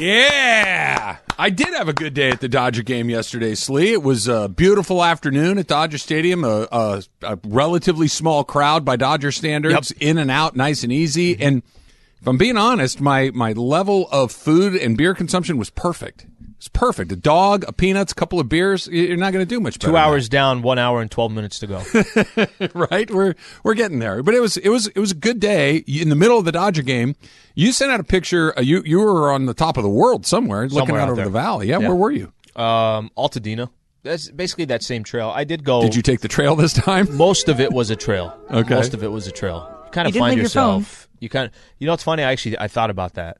Yeah, I did have a good day at the Dodger game yesterday, Slee. It was a beautiful afternoon at Dodger Stadium. A, a, a relatively small crowd by Dodger standards, in and out, nice and easy. Mm-hmm. And if I'm being honest, my my level of food and beer consumption was perfect. It's perfect. A dog, a peanuts, a couple of beers. You're not going to do much. better Two than hours down, one hour and twelve minutes to go. right? We're we're getting there. But it was it was it was a good day in the middle of the Dodger game. You sent out a picture. Uh, you you were on the top of the world somewhere, looking out out over there. the valley. Yeah, Yeah. where were you? um, Altadena. That's basically that same trail. I did go. Did you take the trail this time? Most of it was a trail. Okay. Most of it was a trail. You kind of didn't find leave your yourself. You kind of. You know what's funny? I actually I thought about that.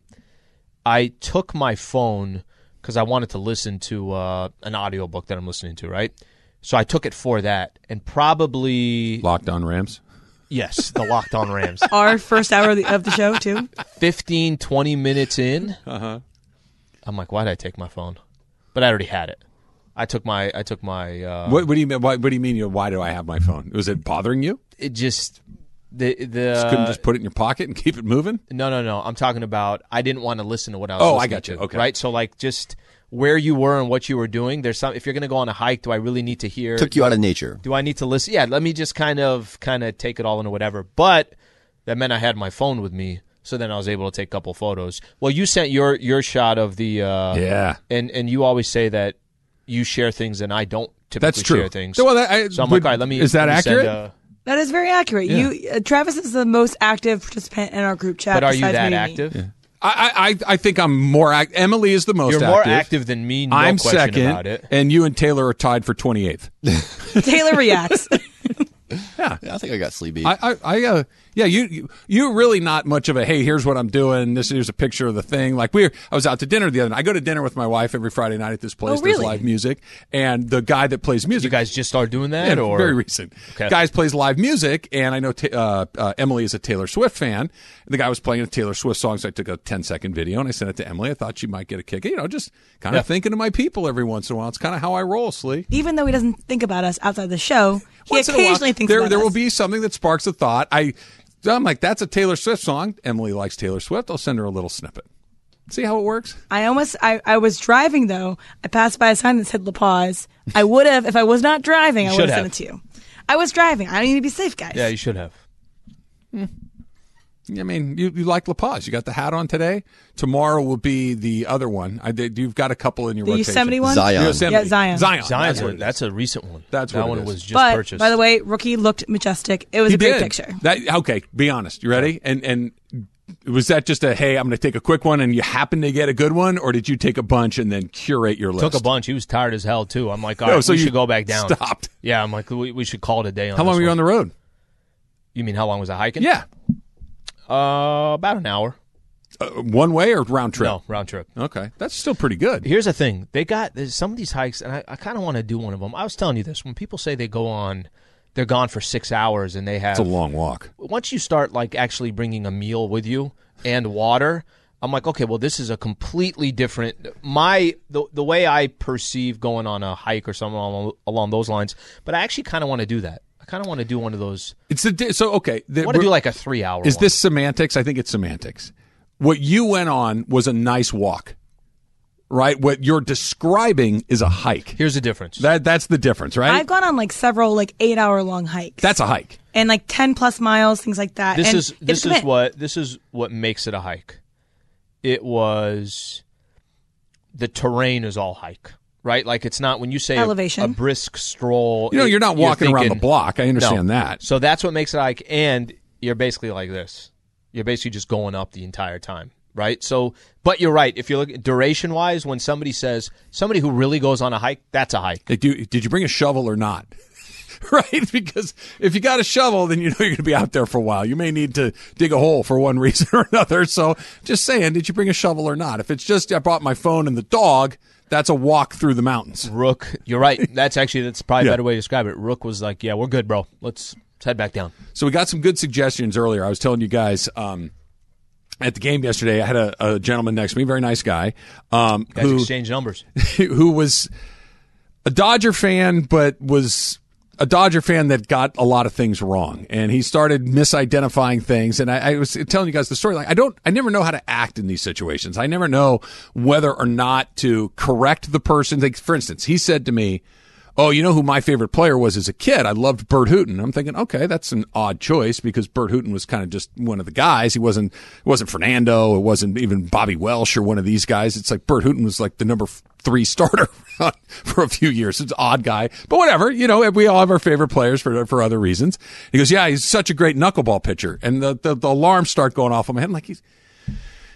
I took my phone because I wanted to listen to uh, an audiobook that I'm listening to. Right. So I took it for that, and probably Locked on Rams. yes, the Locked On Rams. Our first hour of the, of the show too. 15, 20 minutes in, Uh-huh. I'm like, why did I take my phone? But I already had it. I took my I took my uh, What, what do you mean? What, what do you mean? You, why do I have my phone? Was it bothering you? it just the the Just couldn't just put it in your pocket and keep it moving? no no no I'm talking about I didn't want to listen to what I was Oh, I got you. to, Okay. right so like just where you were and what you were doing there's some if you're going to go on a hike do I really need to hear Took you out of nature. do I need to listen yeah let me just kind of kind of take it all in or whatever but that meant I had my phone with me so then I was able to take a couple photos well you sent your your shot of the uh Yeah. and and you always say that you share things and I don't typically That's true. share things. So, well, that- I- so I'm but like, all right, let me. is that let me send, accurate? uh, That is very accurate. You uh, Travis is the most active participant in our group chat. but are you that me. active? I, I I think I'm more. Act- Emily is the most. You're more active. active than me. No I'm question second, about it. and you and Taylor are tied for 28th. Taylor reacts. Yeah, I think I got sleepy. I, I, I uh, yeah, you, you, you're really not much of a, hey, here's what I'm doing. This here's a picture of the thing. Like we're, I was out to dinner the other night. I go to dinner with my wife every Friday night at this place. Oh, There's really? live music. And the guy that plays music. You guys just started doing that, Yeah, or very recent. Okay. Guys plays live music, and I know ta- uh, uh, Emily is a Taylor Swift fan. The guy was playing a Taylor Swift song, so I took a 10 second video and I sent it to Emily. I thought she might get a kick. You know, just kind of Yeah. thinking of my people every once in a while. It's kind of how I roll, Slee. Even though he doesn't think about us outside the show, he Once in a while, occasionally thinks there about there us. will be something that sparks a thought. I I'm like that's a Taylor Swift song. Emily likes Taylor Swift. I'll send her a little snippet. See how it works? I almost I, I was driving though. I passed by a sign that said La Paz. I would have if I was not driving. I would have sent it to you. I was driving. I need to be safe, guys. yeah, you should have. Hmm. I mean, you, you like La Paz. You got the hat on today. Tomorrow will be the other one. I did, you've got a couple in your the rotation. Yosemite one. Zion. Yosemite. Yeah, Zion. Zion. Zion's That's what one. it is. That's a recent one. That's that what one is. was just but purchased. by the way, rookie looked majestic. It was He a great did. picture. That okay? Be honest. You ready? And and was that just a hey? I'm going to take a quick one, and you happen to get a good one, or did you take a bunch and then curate your list? took a bunch. He was tired as hell too. I'm like, all No, right, so we you should go back down. stopped. Yeah, I'm like, we, we should call it a day. On How long this were you one. on the road? You mean how long was I hiking? Yeah, uh, about an hour. uh, one way or round trip. No, round trip. Okay, that's still pretty good. Here's the thing: they got some of these hikes, and I, I kind of want to do one of them. I was telling you this when people say they go on, they're gone for six hours, and they have It's a long walk. once you start like actually bringing a meal with you and water, I'm like, okay, well, this is a completely different. My the the way I perceive going on a hike or something along, along those lines, but I actually kind of want to do that. I kind of want to do one of those. It's the di- so okay. The, I want to do like a three hour. is one. this semantics? I think it's semantics. What you went on was a nice walk, right? What you're describing is a hike. Here's the difference. That that's the difference, right? I've gone on like several like eight hour long hikes. that's a hike. and like ten plus miles, things like that. this And is this is what this is what makes it a hike. It was the terrain is all hike, right? Like it's not when you say a- Elevation. a, brisk stroll. You know, you're not walking around the block. I understand No. that. So that's what makes it like, and you're basically like this. You're basically just going up the entire time, right? So, but you're right. If you look duration wise, when somebody says somebody who really goes on a hike, that's a hike. Like, do, did you bring a shovel or not? right? Because if you got a shovel, then you know you're going to be out there for a while. You may need to dig a hole for one reason or another. So just saying, did you bring a shovel or not? If it's just I brought my phone and the dog, that's a walk through the mountains. Rook, you're right. That's actually that's probably Yeah. a better way to describe it. Rook was like, "Yeah, we're good, bro. Let's, let's head back down." So we got some good suggestions earlier. I was telling you guys um, at the game yesterday. I had a, a gentleman next to me, very nice guy, um, Guys, who exchange numbers. who was a Dodger fan, but was a Dodger fan that got a lot of things wrong, and he started misidentifying things. And I, I was telling you guys the story. Like I don't, I never know how to act in these situations. I never know whether or not to correct the person. Like for instance, he said to me oh, you know who my favorite player was as a kid? I loved Burt Hooton. I'm thinking, okay, that's an odd choice because Burt Hooton was kind of just one of the guys. He wasn't, it wasn't Fernando. It wasn't even Bobby Welch or one of these guys. It's like Burt Hooton was like the number three starter for a few years. It's an odd guy, but whatever. You know, we all have our favorite players for for other reasons. He goes, yeah, he's such a great knuckleball pitcher, and the the, the alarms start going off in my head. I'm like he's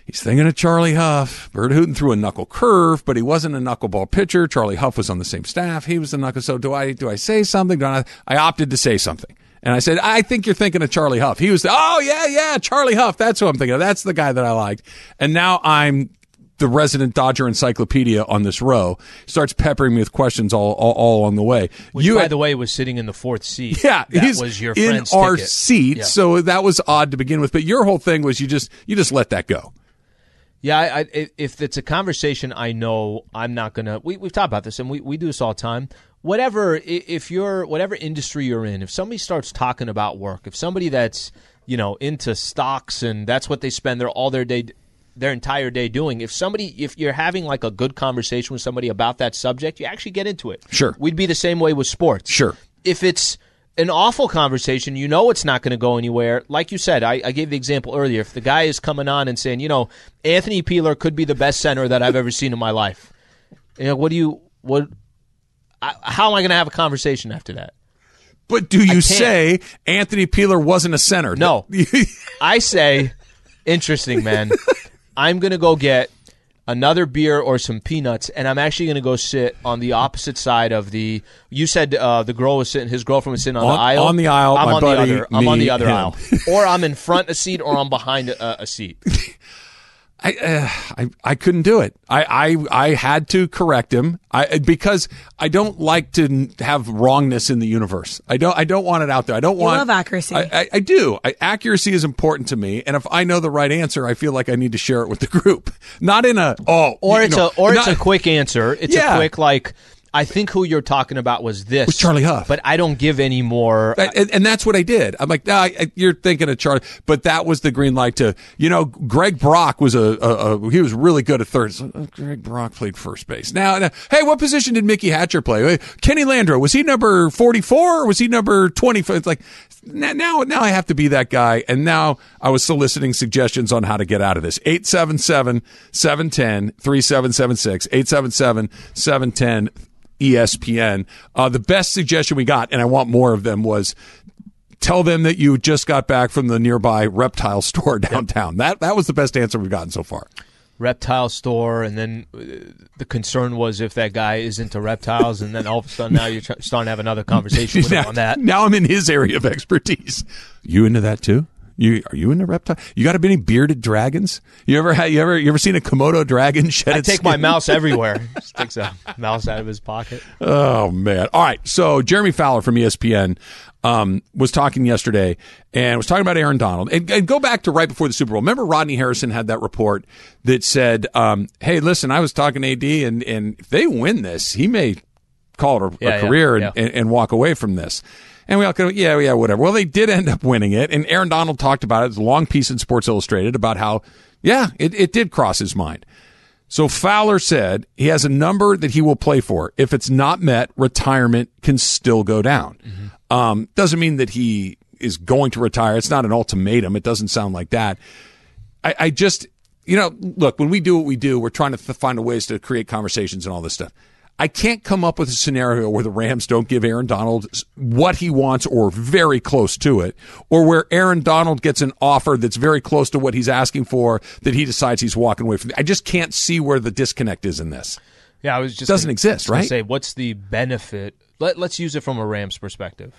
He's thinking of Charlie Hough. Burt Hooton threw a knuckle curve, but he wasn't a knuckleball pitcher. Charlie Hough was on the same staff. He was a knuckle. So do I do I say something? I, I opted to say something. And I said, I think you're thinking of Charlie Hough. He was, the, oh yeah, yeah, Charlie Hough. That's who I'm thinking of. That's the guy that I liked. And now I'm the resident Dodger encyclopedia on this row. Starts peppering me with questions all all, all along the way. Which, you by had, the way, was sitting in the fourth seat. Yeah, that was your in our ticket. seat. Yeah. So that was odd to begin with. But your whole thing was you just you just let that go. Yeah, I, I, if it's a conversation I know I'm not gonna. We, we've talked about this, and we, we do this all the time. Whatever, if you're whatever industry you're in, if somebody starts talking about work, if somebody that's you know into stocks and that's what they spend their all their day their entire day doing. If somebody, if you're having like a good conversation with somebody about that subject, you actually get into it. Sure. We'd be the same way with sports. Sure. If it's an awful conversation, you know it's not going to go anywhere. Like you said, I, I, gave the example earlier. If the guy is coming on and saying, you know, Anthony Peeler could be the best center that I've ever seen in my life, you know, what do you what? I, how am I going to have a conversation after that? But do you say Anthony Peeler wasn't a center? No, I say, interesting man. I'm going to go get another beer or some peanuts, and I'm actually going to go sit on the opposite side of the. You said uh, the girl was sitting, his girlfriend was sitting on, on the aisle. On the aisle, I'm on buddy, the other. I'm on the other him. aisle, or I'm in front a seat, or I'm behind a, a seat. I, uh, I I couldn't do it. I, I I had to correct him. I because I don't like to have wrongness in the universe. I don't I don't want it out there. I don't You want love accuracy. I, I, I do. I, accuracy is important to me, and if I know the right answer, I feel like I need to share it with the group. Not in a oh Or it's know, a or it's a quick answer. It's Yeah. a quick like. I think who you're talking about was this. Was Charlie Hough. But I don't give any more. And, and that's what I did. I'm like, nah, you're thinking of Charlie, but that was the green light to, you know, Greg Brock was a, a, a he was really good at third. So, uh, Greg Brock played first base. Now, now, hey, what position did Mickey Hatcher play? Uh, Kenny Landreaux was he number 44 or was he number 20? It's like now, now, now I have to be that guy. And now I was soliciting suggestions on how to get out of this. 877 710 3776 877 710 ESPN. Uh, the best suggestion we got, and I want more of them, was tell them that you just got back from the nearby reptile store downtown. That that was the best answer we've gotten so far. reptile store, and then uh, the concern was if that guy is into reptiles, and then all of a sudden now you're starting to have another conversation with him on that. now I'm in his area of expertise. You into that too? You are you into reptile? You got to be any bearded dragons? You ever had you ever you ever seen a Komodo dragon shed I take my mouse everywhere. Just takes a mouse out of his pocket. Oh man! All right, so Jeremy Fowler from ESPN um, was talking yesterday and was talking about Aaron Donald. And, and go back to right before the Super Bowl. Remember, Rodney Harrison had that report that said, um, "Hey, listen, I was talking to AD, and and if they win this, he may call it a, Yeah, a yeah, career yeah. And, and, and walk away from this." And we all go, yeah, yeah, whatever. Well, they did end up winning it, and Aaron Donald talked about it. It's a long piece in Sports Illustrated about how, yeah, it, it did cross his mind. So Fowler said he has a number that he will play for. If it's not met, retirement can still go down. Um, doesn't mean that he is going to retire. It's not an ultimatum. It doesn't sound like that. I, I just, you know, look, when we do what we do, we're trying to find ways to create conversations and all this stuff. I can't come up with a scenario where the Rams don't give Aaron Donald what he wants or very close to it, or where Aaron Donald gets an offer that's very close to what he's asking for that he decides he's walking away from. I just can't see where the disconnect is in this. Yeah, I was just Doesn't gonna- exist, right? Say, what's the benefit? Let, let's use it from a Rams perspective.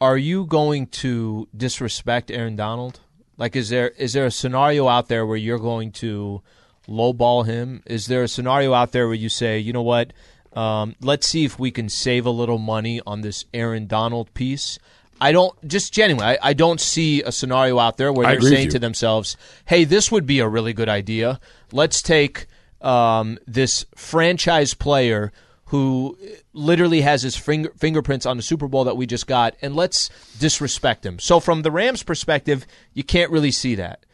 Are you going to disrespect Aaron Donald? Like, is there is there a scenario out there where you're going to lowball him? Is there a scenario out there where you say, you know what? Um, let's see if we can save a little money on this Aaron Donald piece. I don't just genuinely. I, I don't see a scenario out there where I they're saying to themselves, "Hey, this would be a really good idea. Let's take um, this franchise player who literally has his finger, fingerprints on the Super Bowl that we just got, and let's disrespect him. So, from the Rams' perspective, you can't really see that.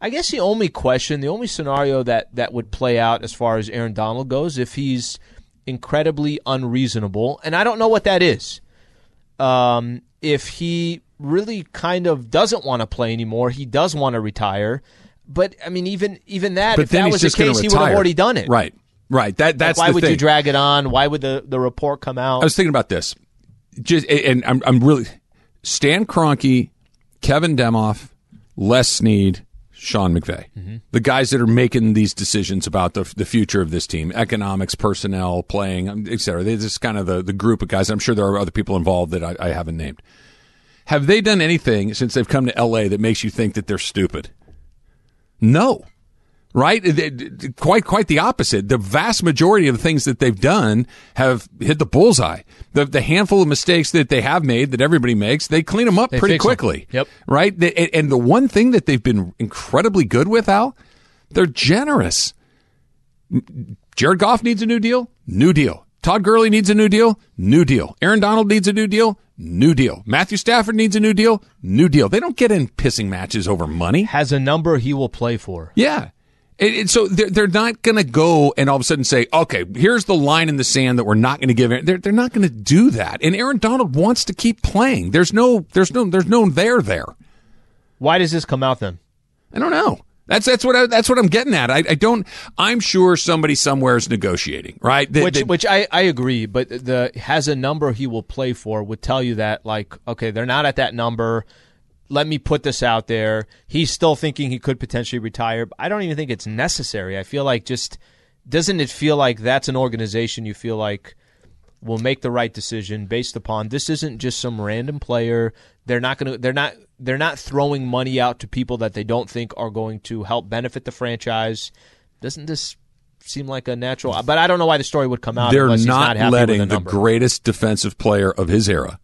I guess the only question, the only scenario that, that would play out as far as Aaron Donald goes, if he's incredibly unreasonable, and I don't know what that is. Um, if he really kind of doesn't want to play anymore, he does want to retire. But I mean, even even that, But if that was the case, he would have already done it. Right. Right. That Like, that's why the would thing. you drag it on? Why would the, the report come out? I was thinking about this. Just and I'm I'm really Stan Kroenke, Kevin Demoff, Les Snead, Sean McVay, the guys that are making these decisions about the the future of this team, economics, personnel, playing, um, et cetera. This is kind of the the group of guys. I'm sure there are other people involved that I, I haven't named. Have they done anything since they've come to LA that makes you think that they're stupid? No right? It- it- Quite, quite the opposite. The vast majority of the things that they've done have hit the bullseye. The, the handful of mistakes that they have made that everybody makes, they clean them up They pretty quickly. Yep. Right. They- and- and the one thing that they've been incredibly good with, Al, they're generous. Jared Goff needs a new deal. New deal. Todd Gurley needs a new deal. New deal. Aaron Donald needs a new deal. New deal. Matthew Stafford needs a new deal. New deal. They don't get in pissing matches over money. Has a number he will play for. Yeah. So they're, they're not going to go and all of a sudden say, okay, here's the line in the sand that we're not going to give. Aaron. They're, they're not going to do that. And Aaron Donald wants to keep playing. There's no, there's no, there's no there there. Why does this come out then? I don't know. That's that's what I, that's what I'm getting at. I, I don't. I'm sure somebody somewhere is negotiating, right? That- which that- which I, I agree, but the has a number he will play for would tell you that like okay they're not at that number. Let me put this out there. He's still thinking he could potentially retire. I don't even think it's necessary. I feel like just doesn't it feel like that's an organization you feel like will make the right decision based upon this isn't just some random player. They're not going to they're not they're not throwing money out to people that they don't think are going to help benefit the franchise. Doesn't this seem like a natural but I don't know why the story would come out they're not, not letting the the greatest defensive player of his era,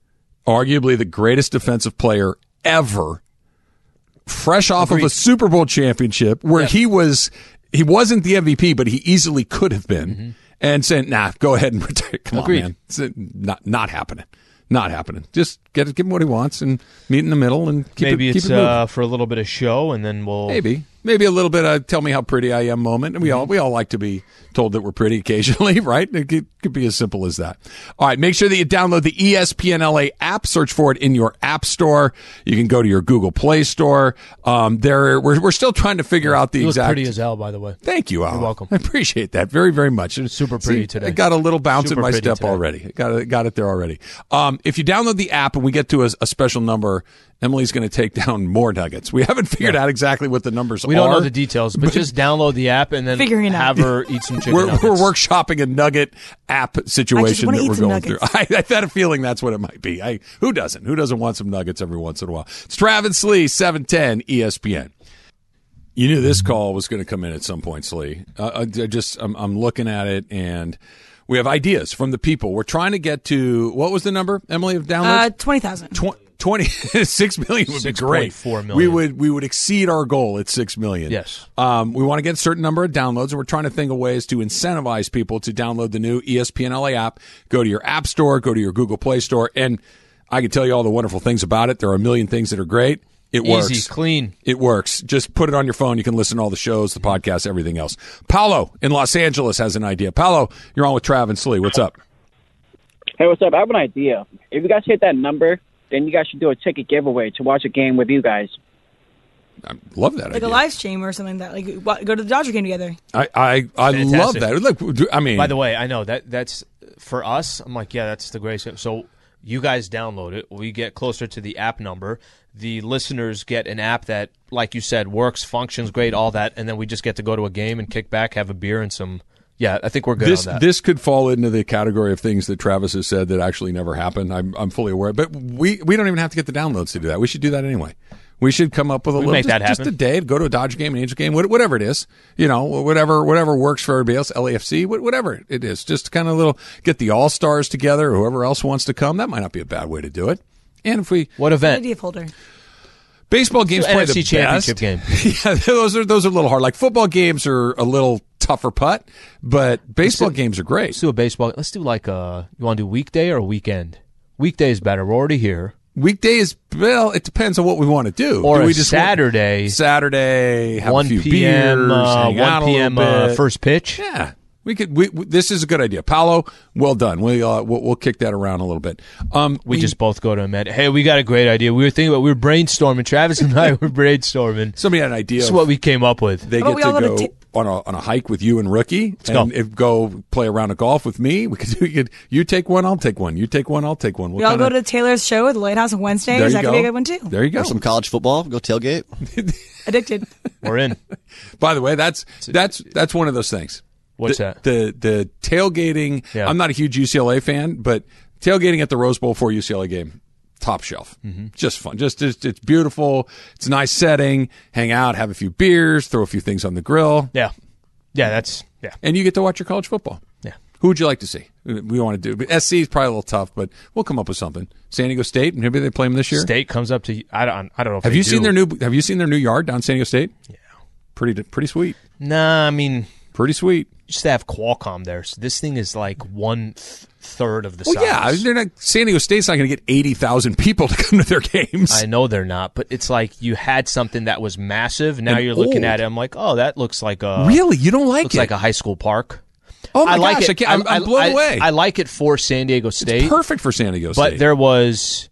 arguably the greatest defensive player ever, fresh off of a Super Bowl championship where Yeah. he was he wasn't the MVP, but he easily could have been, and saying, "Nah, go ahead and retire." Come Mm-hmm. Agreed. on, man, it's uh, not not happening. Not happening. Just get give him what he wants and meet in the middle and keep Maybe it, keep it's it uh, for a little bit of show and then we'll Maybe, maybe a little bit of "tell me how pretty I am" moment. And we all we all like to be told that we're pretty occasionally, right? It could, could be as simple as that. All right, make sure that you download the ESPN LA app. Search for it in your app store. You can go to your Google Play Store. Um, there, we're we're still trying to figure out the You look exact. pretty as hell by the way. Thank you, Al. You're welcome. I appreciate that very, very much. Super pretty See, today. I got a little bounce Super in my step today. already. Got it, got it there already. Um, if you download the app and we get to a, a special number, Emily's going to take down more nuggets. We haven't figured out exactly what the numbers We are. We don't know the details, but just download the app and then Figuring it out. have her eat some chicken We're, nuggets. we're workshopping a nugget app situation that we're some going through. I, I had a feeling that's what it might be. I, who doesn't? Who doesn't want some nuggets every once in a while? It's Travis Lee, 710 ESPN. You knew this call was going to come in at some point, Slee. Uh, I I just, I'm, I'm looking at it and we have ideas from the people. We're trying to get to, what was the number, Emily, of downloads? Uh, twenty thousand. Tw- 20 6 million would be great Four million. we would we would exceed our goal at 6 million Yes. um, we want to get a certain number of downloads and we're trying to think of ways to incentivize people to download the new espn la app go to your app store go to your google play store and i can tell you all the wonderful things about it there are a million things that are great it Easy, works clean. it works. Just put it on your phone. You can listen to all the shows, the podcasts, everything else. Paolo in Los Angeles has an idea. Paolo, you're on with Trav and Slee. What's up? Hey, what's up? I have an idea. If you guys hit that number, then you guys should do a ticket giveaway to watch a game with you guys. I love that Like idea. a live stream or something like that. Like go to the Dodger game together. I I, I love that. Look, I mean, By the way, I know that that's for us. I'm like, yeah, that's the greatest. So you guys download it. We get closer to the app number. The listeners get an app that, like you said, works, functions great, all that, and then we just get to go to a game and kick back, have a beer and some. Yeah, I think we're good this on that. this could fall into the category of things that Travis has said that actually never happened. I'm I'm fully aware, but we we don't even have to get the downloads to do that. We should do that anyway. We should come up with a We little make just, that just a day, go to a Dodge game, an Angel game, whatever it is. You know, whatever whatever works for everybody else. LAFC, whatever it is. Just kind of a little get the all stars together, whoever else wants to come. That might not be a bad way to do it. And if we what event? Idea folder. baseball games So play NFC the championship best. game. yeah, those are those are a little hard. Like football games are a little tougher putt, but baseball games are great. Let's do a baseball. Let's do like a. You want to do weekday or a weekend? Weekday is better. We're already here. Weekday is well, it depends on what we want to do. Or do a we just want- Saturday, Saturday, have 1 a few p.m. beers, uh, one p.m. Uh, first pitch. Yeah, we could. We, we, this is a good idea, Paolo. Well done. We uh, we'll, we'll kick that around a little bit. Um, We just both go to a and hey, we got a great idea. We were thinking about we were brainstorming. Travis and I were brainstorming. somebody had an idea. This is what we came up with. they How get about we to all go go to ta- on a on a hike with you and Rookie, go. and if, go play a round of golf with me. We could, we could you take one, I'll take one. You take one, I'll take one. We'll all go to Taylor's show at the Lighthouse on There Wednesdays. you That go. could be a good one too. There you go. Or some college football. Go tailgate. Addicted. We're in. By the way, that's that's that's one of those things. What's the, that? The the tailgating. Yeah. I'm not a huge UCLA fan, but tailgating at the Rose Bowl for UCLA game, top shelf. Mm-hmm. Just fun. Just it's, it's beautiful. It's a nice setting. Hang out, have a few beers, throw a few things on the grill, Yeah, yeah. That's yeah, and you get to watch your college football. yeah. Who would you like to see? We want to do. But SC is probably a little tough, but we'll come up with something. San Diego State. Maybe they play them this year. State comes up to I don't I don't know. If Have you seen their new? Have you seen their new yard down San Diego State? Yeah. Pretty pretty sweet. Nah, I mean Pretty sweet. Just to have Qualcomm there. So this thing is like one th- third of the Well, size. yeah, they're not. San Diego State's not going to get eighty thousand people to come to their games. I know they're not, but it's like you had something that was massive. Now And you're looking at it. I'm like, oh, that looks like a really, you don't like looks it? like a high school park. oh my I like gosh, it. I can't, I'm, I'm blown I- away. I like it for San Diego State. it's perfect for San Diego but there was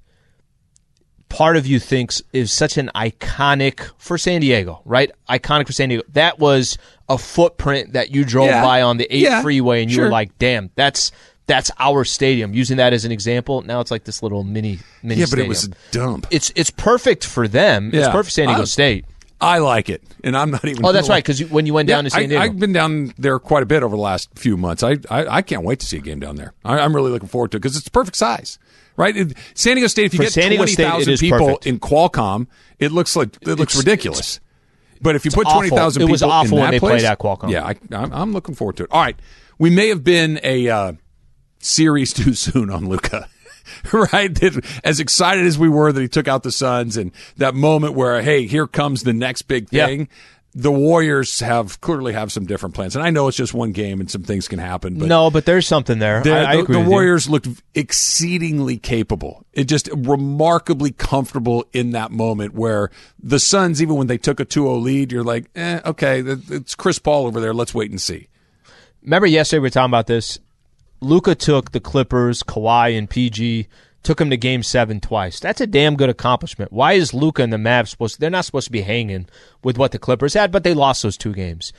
part of you thinks is such an iconic for San Diego, right? Iconic for San Diego. That was a footprint that you drove Yeah. by on the eight Yeah. freeway, and you Sure. were like, "Damn, that's that's our stadium." Using that as an example, now it's like this little mini mini. yeah, but stadium. it was a dump. It's it's perfect for them. It's Yeah. perfect for San Diego I- State. I like it, and I'm not even. Oh, that's gonna right. Because when you went Yeah, down to San I, Diego, I've been down there quite a bit over the last few months. I I, I can't wait to see a game down there. I, I'm really looking forward to it because it's the perfect size, right? It- San Diego State. If you For get twenty it thousand people perfect. in Qualcomm, it looks like it looks It's- ridiculous. But if you put awful. twenty thousand It people was awful when they place, played at Qualcomm. Yeah, I, I'm, I'm looking forward to it. All right, we may have been a uh, series too soon on Luka. right? That- As excited as we were that he took out the Suns and that moment where, hey, here comes the next big Yeah. The Warriors have clearly have some different plans, and I know it's just one game and some things can happen. But no, but there's something there. the, I, I the- agree the you. Warriors looked exceedingly capable. It just remarkably comfortable in that moment where the Suns, even when they took a 2-0 lead, you're like, eh, okay, it's Chris Paul over there. Let's wait and see. Remember yesterday we were talking about this. Luka took the Clippers, Kawhi, and PG. Took him to Game Seven twice. That's a damn good accomplishment. Why is Luka and the Mavs supposed? they're not supposed to be hanging with what the Clippers had, but they lost those two games,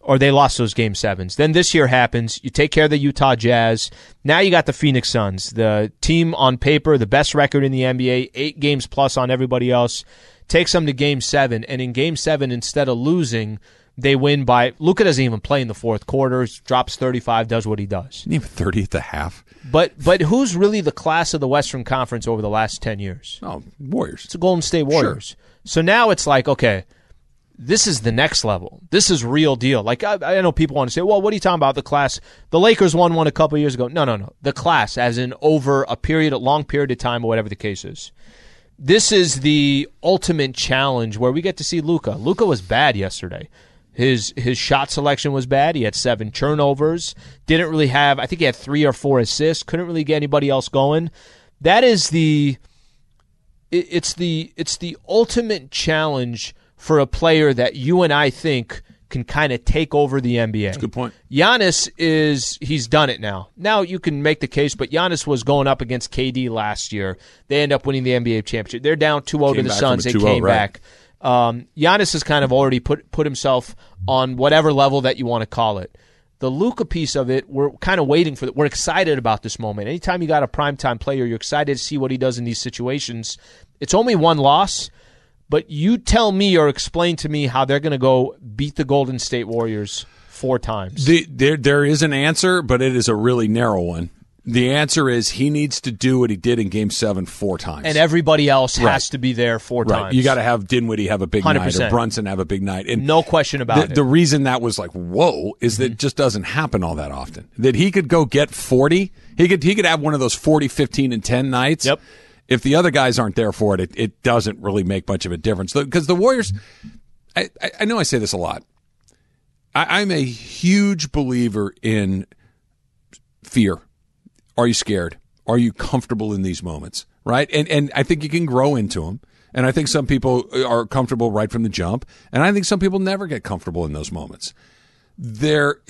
or they lost those Game Sevens. Then this year happens. You take care of the Utah Jazz. Now you got the Phoenix Suns, the team on paper, the best record in the NBA, eight games plus on everybody else. Takes them to Game Seven, and in Game Seven, instead of losing, they win by. Luka doesn't even play in the fourth quarter. Drops thirty five, does what he does. Even 30 at the half. But but who's really the class of the Western Conference over the last ten years? Oh, Warriors. It's the Golden State Warriors. So now it's like, okay, this is the next level. This is real deal. Like I, I know people want to say, well, what are you talking about? The class. The Lakers won one a couple years ago. No, no, no. The class, as in over a period, a long period of time, or whatever the case is. This is the ultimate challenge where we get to see Luka. Luka was bad yesterday. His his shot selection was bad. He had seven turnovers. Didn't really have. I think he had three or four assists. Couldn't really get anybody else going. That is the it- it's the it's the ultimate challenge for a player that you and I think can kind of take over the NBA. That's a Good point. Giannis is he's done it now. Now you can make the case, but Giannis was going up against KD last year. They end up winning the NBA championship. They're down 2-0 to the Suns. They oh, came right. back. Um, Giannis has kind of already put put himself on whatever level that you want to call it. The Luka piece of it, we're kind of waiting for. We're excited about this moment. Anytime you got a primetime player, you're excited to see what he does in these situations. It's only one loss, but you tell me or explain to me how they're going to go beat the Golden State Warriors four times. The, there, there is an answer, but it is a really narrow one. The answer is he needs to do what he did in Game Seven four times. and everybody else Right. has to be there four right, times. you got to have Dinwiddie have a big night or Brunson have a big night. And no question about the, it. Mm-hmm. the reason that was like whoa is that it just doesn't happen all that often. That he could go get forty, he could he could have one of those 40, 15, and ten nights. Yep. If the other guys aren't there for it, it, it doesn't really make much of a difference because the Warriors. I, I, I know I say this a lot. I, I'm a huge believer in fear. Are you scared? Are you comfortable in these moments? Right? And and I think you can grow into them. And I think some people are comfortable right from the jump, and I think some people never get comfortable in those moments. There,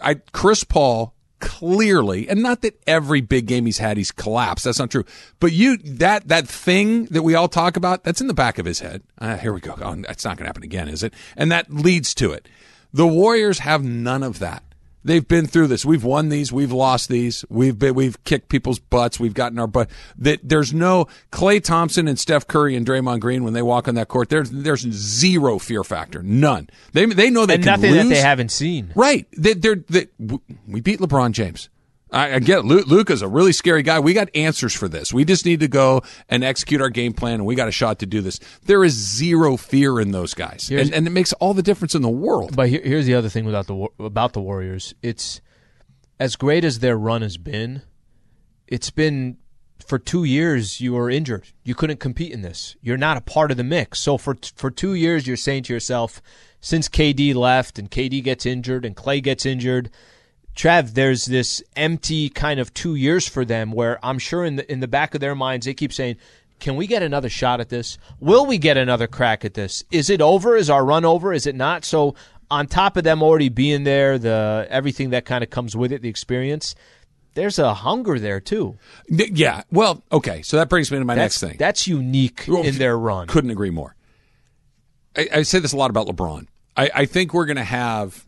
I, Chris Paul clearly, and not that every big game he's had he's collapsed. That's not true. But you that that thing that we all talk about that's in the back of his head. Uh, here we go. Oh, that's not going to happen again, is it? And that leads to it. The Warriors have none of that. They've been through this. We've won these. We've lost these. We've been, we've kicked people's butts. We've gotten our butt. That there's no Klay Thompson and Steph Curry and Draymond Green when they walk on that court. There's there's zero fear factor. None. They they know they and can nothing lose. that they haven't seen. Right. They, they're, they, we beat LeBron James. I, I get it. Lu- Luka's a really scary guy. We got answers for this. We just need to go and execute our game plan, and we got a shot to do this. There is zero fear in those guys, and, and it makes all the difference in the world. But here, here's the other thing about the about the Warriors. It's as great as their run has been. It's been for two years you were injured. You couldn't compete in this. You're not a part of the mix. So for for two years you're saying to yourself, since KD left and KD gets injured and Klay gets injured. Trev, there's this empty kind of two years for them where I'm sure in the in the back of their minds they keep saying, "Can we get another shot at this? Will we get another crack at this? Is it over? Is our run over? Is it not?" So on top of them already being there, the everything that kind of comes with it, the experience, there's a hunger there too. Yeah. Well, okay. So that brings me to my That's next thing. that's unique in their run. Couldn't agree more. I, I say this a lot about LeBron. I, I think we're going to have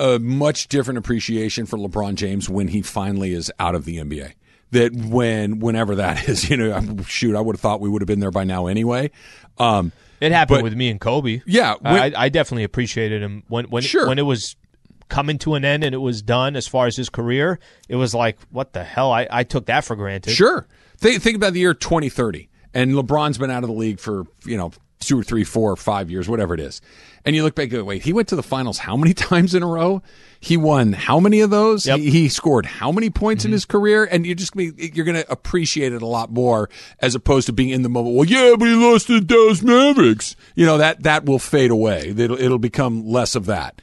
a much different appreciation for LeBron James when he finally is out of the NBA. That when whenever that is, you know, shoot, I would have thought we would have been there by now anyway. Um, It happened But- with me and Kobe. Yeah, when- I, I definitely appreciated him when when Sure. when it was coming to an end and it was done as far as his career. It was like, what the hell? I, I took that for granted. Sure. Think, think about the year 2030, and LeBron's been out of the league for, you know, two or three, four or five years, whatever it is. And you look back and go, wait, he went to the finals how many times in a row? He won how many of those? Yep. He, he scored how many points in mm-hmm. his career? And you're just gonna be, you're going to appreciate it a lot more as opposed to being in the moment. Well, yeah, but he lost to the Dallas Mavericks. You know, that, that will fade away. It'll, it'll become less of that.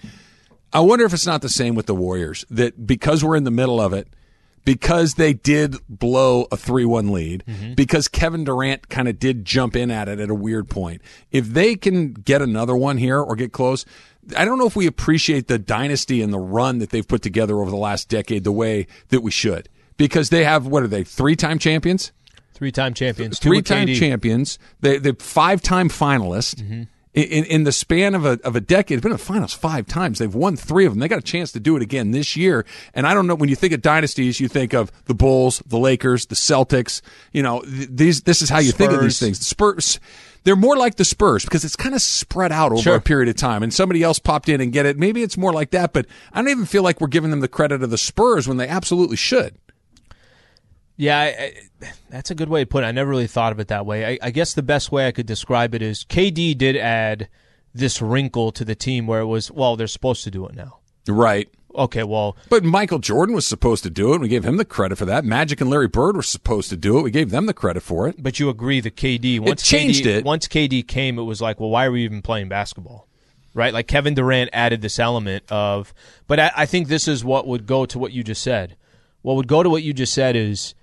I wonder if it's not the same with the Warriors that because we're in the middle of it, because they did blow a 3-1 lead, mm-hmm. because Kevin Durant kind of did jump in at it at a weird point. If they can get another one here or get close, I don't know if we appreciate the dynasty and the run that they've put together over the last decade the way that we should. Because they have what are they? Three-time champions? Three time champions. two three-time champions. They they five-time finalist. In, mm-hmm. In, in the span of a of a decade, they've been in the finals five times. They've won three of them. They got a chance to do it again this year. And I don't know when you think of dynasties, you think of the Bulls, the Lakers, the Celtics. You know, th- these. This is how you think of these things. The Spurs. They're more like the Spurs because it's kind of spread out over Sure. a period of time, and somebody else popped in and get it. Maybe it's more like that, but I don't even feel like we're giving them the credit of the Spurs when they absolutely should. Yeah, I, I, that's a good way to put it. I never really thought of it that way. I, I guess the best way I could describe it is KD did add this wrinkle to the team where it was, well, they're supposed to do it now. Right. Okay, well, But Michael Jordan was supposed to do it. We gave him the credit for that. Magic and Larry Bird were supposed to do it. We gave them the credit for it. but you agree that KD once changed KD, it. Once KD came, it was like, well, why are we even playing basketball? Right? Like Kevin Durant added this element of, but I, I think this is what would go to what you just said. What would go to what you just said is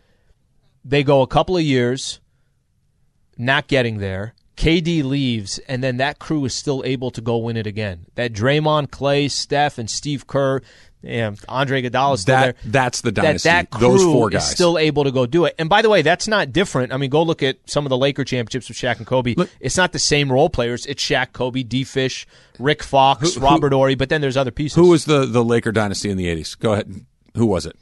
they go a couple of years not getting there. KD leaves, and then that crew is still able to go win it again. That Draymond, Klay, Steph, and Steve Kerr, and Andre Iguodala still That there. that's the dynasty. that crew Those four is guys. still able to go do it. And by the way, that's not different. I mean, go look at some of the Laker championships with Shaq and Kobe. it's not the same role players. It's Shaq, Kobe, D. Fish, Rick Fox, Who- who- Robert Horry, but then there's other pieces. Who was the the Laker dynasty in the eighties? Go ahead. Who was it?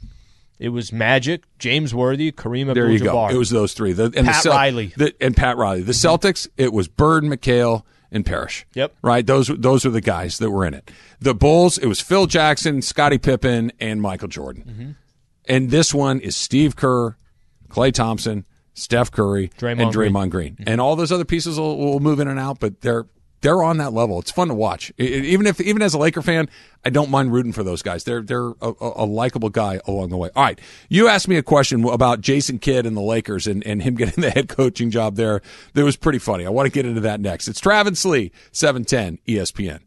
It was Magic, James Worthy, Kareem There you go. Abdul-Jabbar. It was those three. The, and Pat the Riley. The, and Pat Riley. The Celtics. It was Bird, McHale, and Parish. Yep. Right. Those those were the guys that were in it. The Bulls. It was Phil Jackson, Scottie Pippen, and Michael Jordan. Mm-hmm. And this one is Steve Kerr, Klay Thompson, Steph Curry, Draymond and Green. Draymond Green. And all those other pieces will, will move in and out, but they're they're on that level. It's fun to watch. I- I- even if even as a Laker fan, I don't mind rooting for those guys. They're they're a, a, a likable guy along the way. All right, you asked me a question about Jason Kidd and the Lakers and, and him getting the head coaching job there. That was pretty funny. I want to get into that next. It's Travis Lee, seven ten ESPN.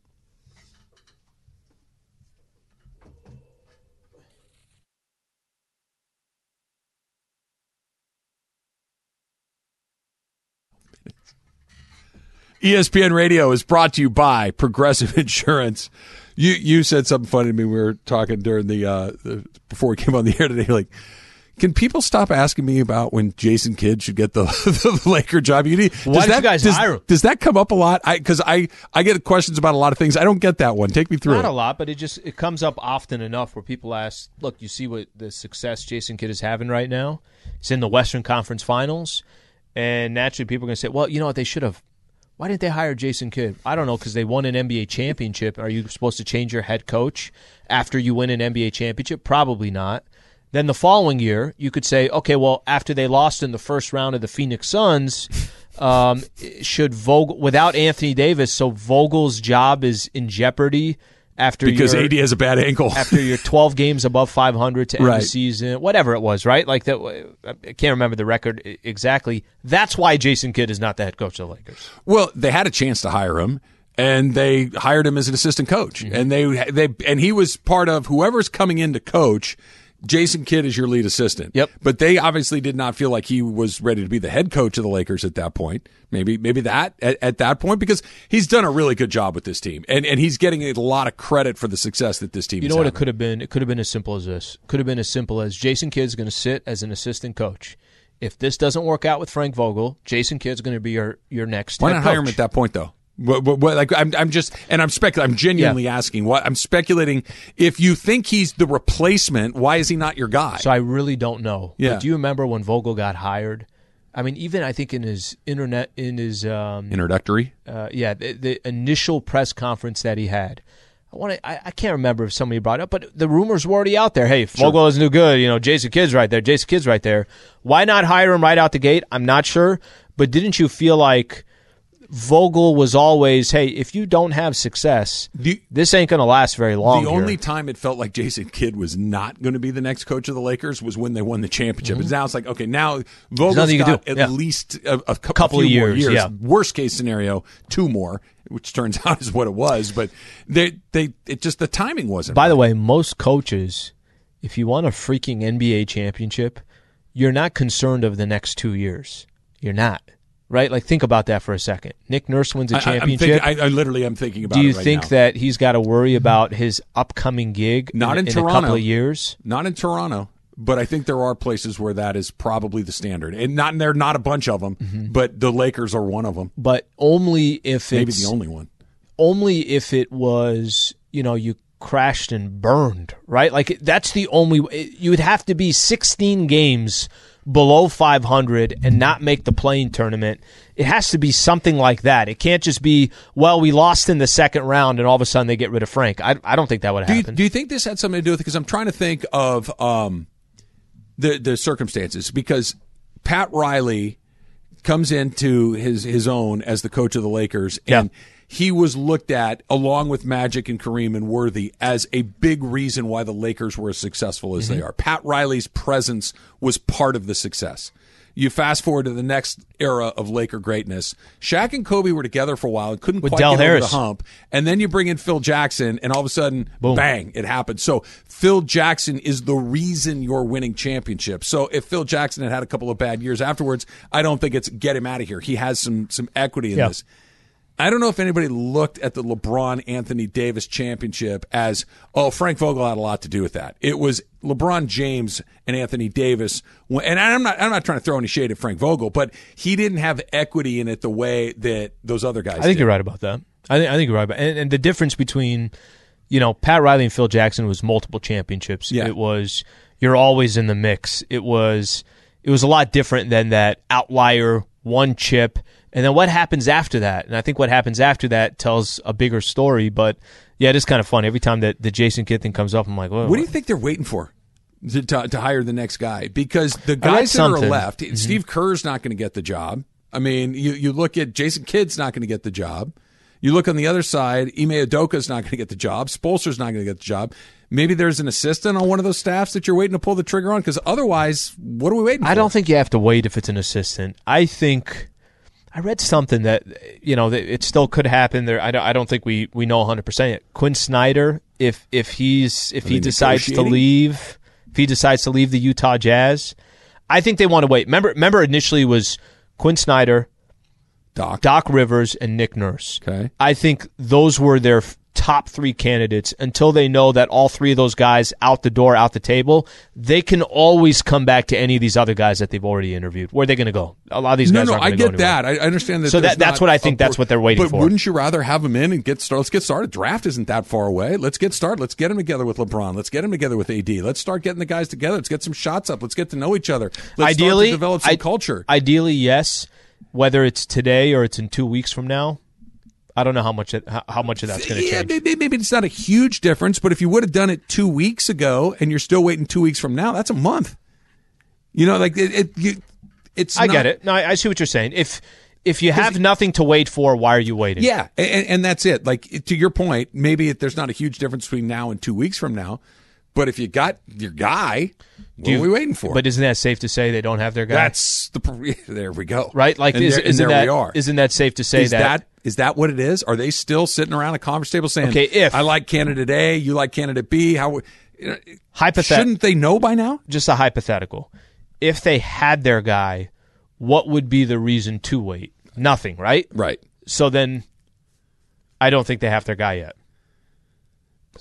ESPN Radio is brought to you by Progressive Insurance. You you said something funny to me. We were talking during the, uh, the before we came on the air today. Like, can people stop asking me about when Jason Kidd should get the, the Laker job? You need, Why does that, you guys does, hire him? does that come up a lot? I because I I get questions about a lot of things. I don't get that one. Take me through Not it. a lot, but it just it comes up often enough where people ask, "Look, you see what the success Jason Kidd is having right now? He's in the Western Conference Finals, and naturally, people are going to say, "Well, you know what? They should have. Why didn't they hire Jason Kidd? I don't know because they won an NBA championship. Are you supposed to change your head coach after you win an NBA championship? Probably not. Then the following year, you could say, okay, well, after they lost in the first round of the Phoenix Suns, um, should Vogel without Anthony Davis, so Vogel's job is in jeopardy after because your, AD has a bad ankle. after you're 12 games above 500 to end Right. the season, whatever it was, right? Like that. I can't remember the record exactly. That's why Jason Kidd is not the head coach of the Lakers. Well, they had a chance to hire him, and they hired him as an assistant coach, Mm-hmm. and they they and he was part of whoever's coming in to coach. Jason Kidd is your lead assistant. Yep. But they obviously did not feel like he was ready to be the head coach of the Lakers at that point. Maybe maybe that at, at that point because he's done a really good job with this team, and and he's getting a lot of credit for the success that this team. You know what it could have been? It could have been as simple as this. Could have been as simple as Jason Kidd's going to sit as an assistant coach. If this doesn't work out with Frank Vogel, Jason Kidd's going to be your your next. Why not hire him at that point, though? What, what, what, like I'm, I'm just, and I'm speculating. I'm genuinely asking. What I'm speculating. If you think he's the replacement, why is he not your guy? So I really don't know. Yeah. But do you remember when Vogel got hired? I mean, even I think in his internet, in his um, Introductory. uh, yeah, the, the initial press conference that he had. I want to. I, I can't remember if somebody brought it up, but the rumors were already out there. Hey, if Vogel doesn't do good. You know, Jason Kidd's right there. Jason Kidd's right there. Why not hire him right out the gate? I'm not sure, but didn't you feel like Vogel was always, hey, if you don't have success, The- this ain't going to last very long. The here." only time it felt like Jason Kidd was not going to be the next coach of the Lakers was when they won the championship. And now it's like, okay, now Vogel's nothing you can got at Yeah. least a, a couple, Couple of more years, years. yeah. Worst case scenario, two more, which turns out is what it was. But they, they, it just the timing wasn't. By right. the way, most coaches, if you want a freaking NBA championship, you're not concerned of the next two years. You're not. Right? Like, think about that for a second. Nick Nurse wins a I- I, championship. thinking, I, I literally am thinking about. Do you right think now. that he's got to worry about his upcoming gig Not in in, a Toronto. couple of years? Not in Toronto, but I think there are places where that is probably the standard, and not there. are Not a bunch of them, Mm-hmm. but the Lakers are one of them. But only if Maybe the only one. only if it was you know you crashed and burned right like that's the only you would have to be 16 games below 500 and not make the play-in tournament it has to be something like that it can't just be well we lost in the second round and all of a sudden they get rid of frank i, I don't think that would Do you, happen do you think this had something to do with it? Because I'm trying to think of um, the the circumstances. Because Pat Riley comes into his his own as the coach of the Lakers, and he was looked at along with Magic and Kareem and Worthy as a big reason why the Lakers were as successful as they are. Pat Riley's presence was part of the success. You fast forward to the next era of Laker greatness. Shaq and Kobe were together for a while and couldn't With quite Del get Harris. over the hump. And then you bring in Phil Jackson, and all of a sudden, bang, it happens. So Phil Jackson is the reason you're winning championships. So if Phil Jackson had had a couple of bad years afterwards, I don't think it's get him out of here. He has some some equity in Yeah. this. I don't know if anybody looked at the LeBron Anthony Davis championship as, oh, Frank Vogel had a lot to do with that. It was LeBron James and Anthony Davis. And I'm not, I'm not trying to throw any shade at Frank Vogel, but he didn't have equity in it the way that those other guys I think did. you're right about that. I think I think you're right about, and, and the difference between, you know, Pat Riley and Phil Jackson was multiple championships. Yeah. It was you're always in the mix. It was it was a lot different than that outlier one chip, and then what happens after that? And I think what happens after that tells a bigger story. But yeah, it is kind of fun every time that the Jason Kidd thing comes up. I'm like, What do you think they're waiting for? To, to, to hire the next guy because the guys that are something. left, mm-hmm. Steve Kerr's not going to get the job. I mean, you, you look at Jason Kidd's not going to get the job. You look on the other side, Ime Udoka's not going to get the job. Spoelstra's not going to get the job. Maybe there's an assistant on one of those staffs that you're waiting to pull the trigger on because otherwise, what are we waiting for? I don't think you have to wait if it's an assistant. I think I read something that you know that it still could happen. There, I don't, I don't think we we know 100 percent yet. Quin Snyder, if if he's if he decides to leave, if he decides to leave the Utah Jazz, I think they want to wait. Remember, remember initially was Quin Snyder, Doc. Doc Rivers and Nick Nurse. Okay. I think those were their top three candidates until they know that all three of those guys out the door, out the table, they can always come back to any of these other guys that they've already interviewed. Where are they going to go? A lot of these No, guys no, aren't I get that. I, understand that. So that- that's what I think that's what they're waiting for. but for. wouldn't you rather have them in and get started? Let's get started. Draft isn't that far away. Let's get started. Let's get them together with LeBron. Let's get them together with AD. Let's start getting the guys together. Let's get some shots up. Let's get to know each other. Let's ideally, develop some I- culture. Ideally, yes. Whether it's today or it's in two weeks from now, I don't know how much it, how, much of that's going to yeah, change. maybe, maybe it's not a huge difference, but if you would have done it two weeks ago and you're still waiting two weeks from now, that's a month. You know, like it. it you, it's. I not- get it. No, I, I see what you're saying. If if you have nothing to wait for, why are you waiting? Yeah, and, and that's it. Like to your point, maybe it, there's not a huge difference between now and two weeks from now, but if you got your guy, what you- are we waiting for? But isn't that safe to say they don't have their guy? that's the there we go. right. Like, and is, there, isn't there that we are. isn't that safe to say is that? that is that what it is? Are they still sitting around a conference table saying, Okay, if- I like candidate A, you like candidate B"? How you know, Hypothet- shouldn't they know by now? just a hypothetical. If they had their guy, what would be the reason to wait? Nothing, right? Right. So then, I don't think they have their guy yet,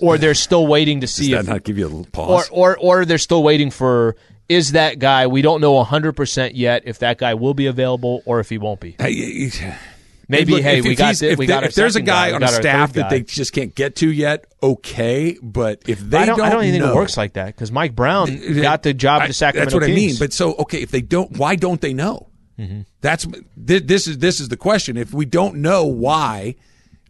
or they're still waiting to Does see that if, not give you a little or pause? or or they're still waiting for is that guy? We don't know hundred percent yet if that guy will be available or if he won't be. Hey, Maybe Look, hey, if- we if got he's- thi- if we got if there's a second guy on a staff that guy. they just can't get to yet, okay. But if they I don't, I don't even know, think it works like that because Mike Brown got the job I- the Sacramento That's what I mean. But so okay, if they don't, why don't they know? Mm-hmm. That's th- this is this is the question. If we don't know why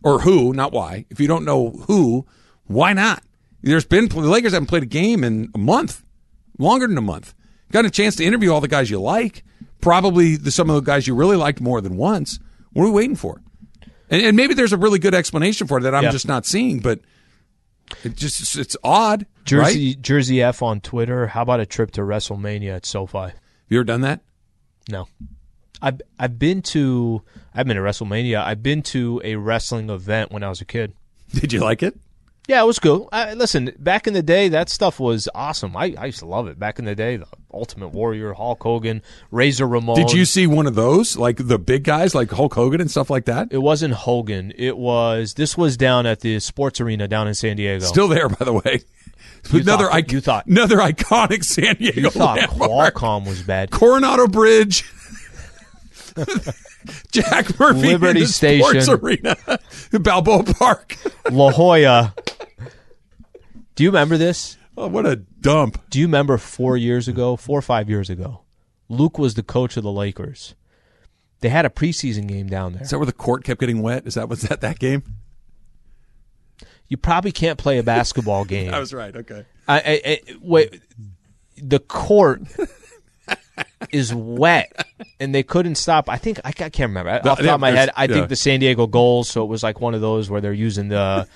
or who, not why. If you don't know who, why not? There's been the Lakers haven't played a game in a month, longer than a month. Got a chance to interview all the guys you like. Probably the, some of the guys you really liked more than once. What are we waiting for? And, and maybe there's a really good explanation for it that I'm Yeah. just not seeing. But it just it's odd. Jersey right? Jersey F on Twitter. How about a trip to WrestleMania at SoFi? You ever done that? No, I've I've been to I've been to WrestleMania. I've been to a wrestling event when I was a kid. Did you like it? Yeah, it was cool. I, listen, back in the day, that stuff was awesome. I, I used to love it. Back in the day, the Ultimate Warrior, Hulk Hogan, Razor Ramon. Did you see one of those, like the big guys, like Hulk Hogan and stuff like that? It wasn't Hogan. It was this was down at the sports arena down in San Diego. Still there, by the way. You another, thought- you thought- another iconic San Diego you thought landmark. Qualcomm was bad. Coronado Bridge, Jack Murphy, in Liberty Sports Station. Arena, Balboa Park. La Jolla. Do you remember this? Oh, what a dump! Do you remember four years ago, four or five years ago? Luke was the coach of the Lakers. They had a preseason game down there. Is that where the court kept getting wet? Is that was that that game? You probably can't play a basketball game. I was right. Okay. I, I, I, wait, the court is wet, and they couldn't stop. I think I, I can't remember off the top of my head. I yeah. think the San Diego Gulls. So it was like one of those where they're using the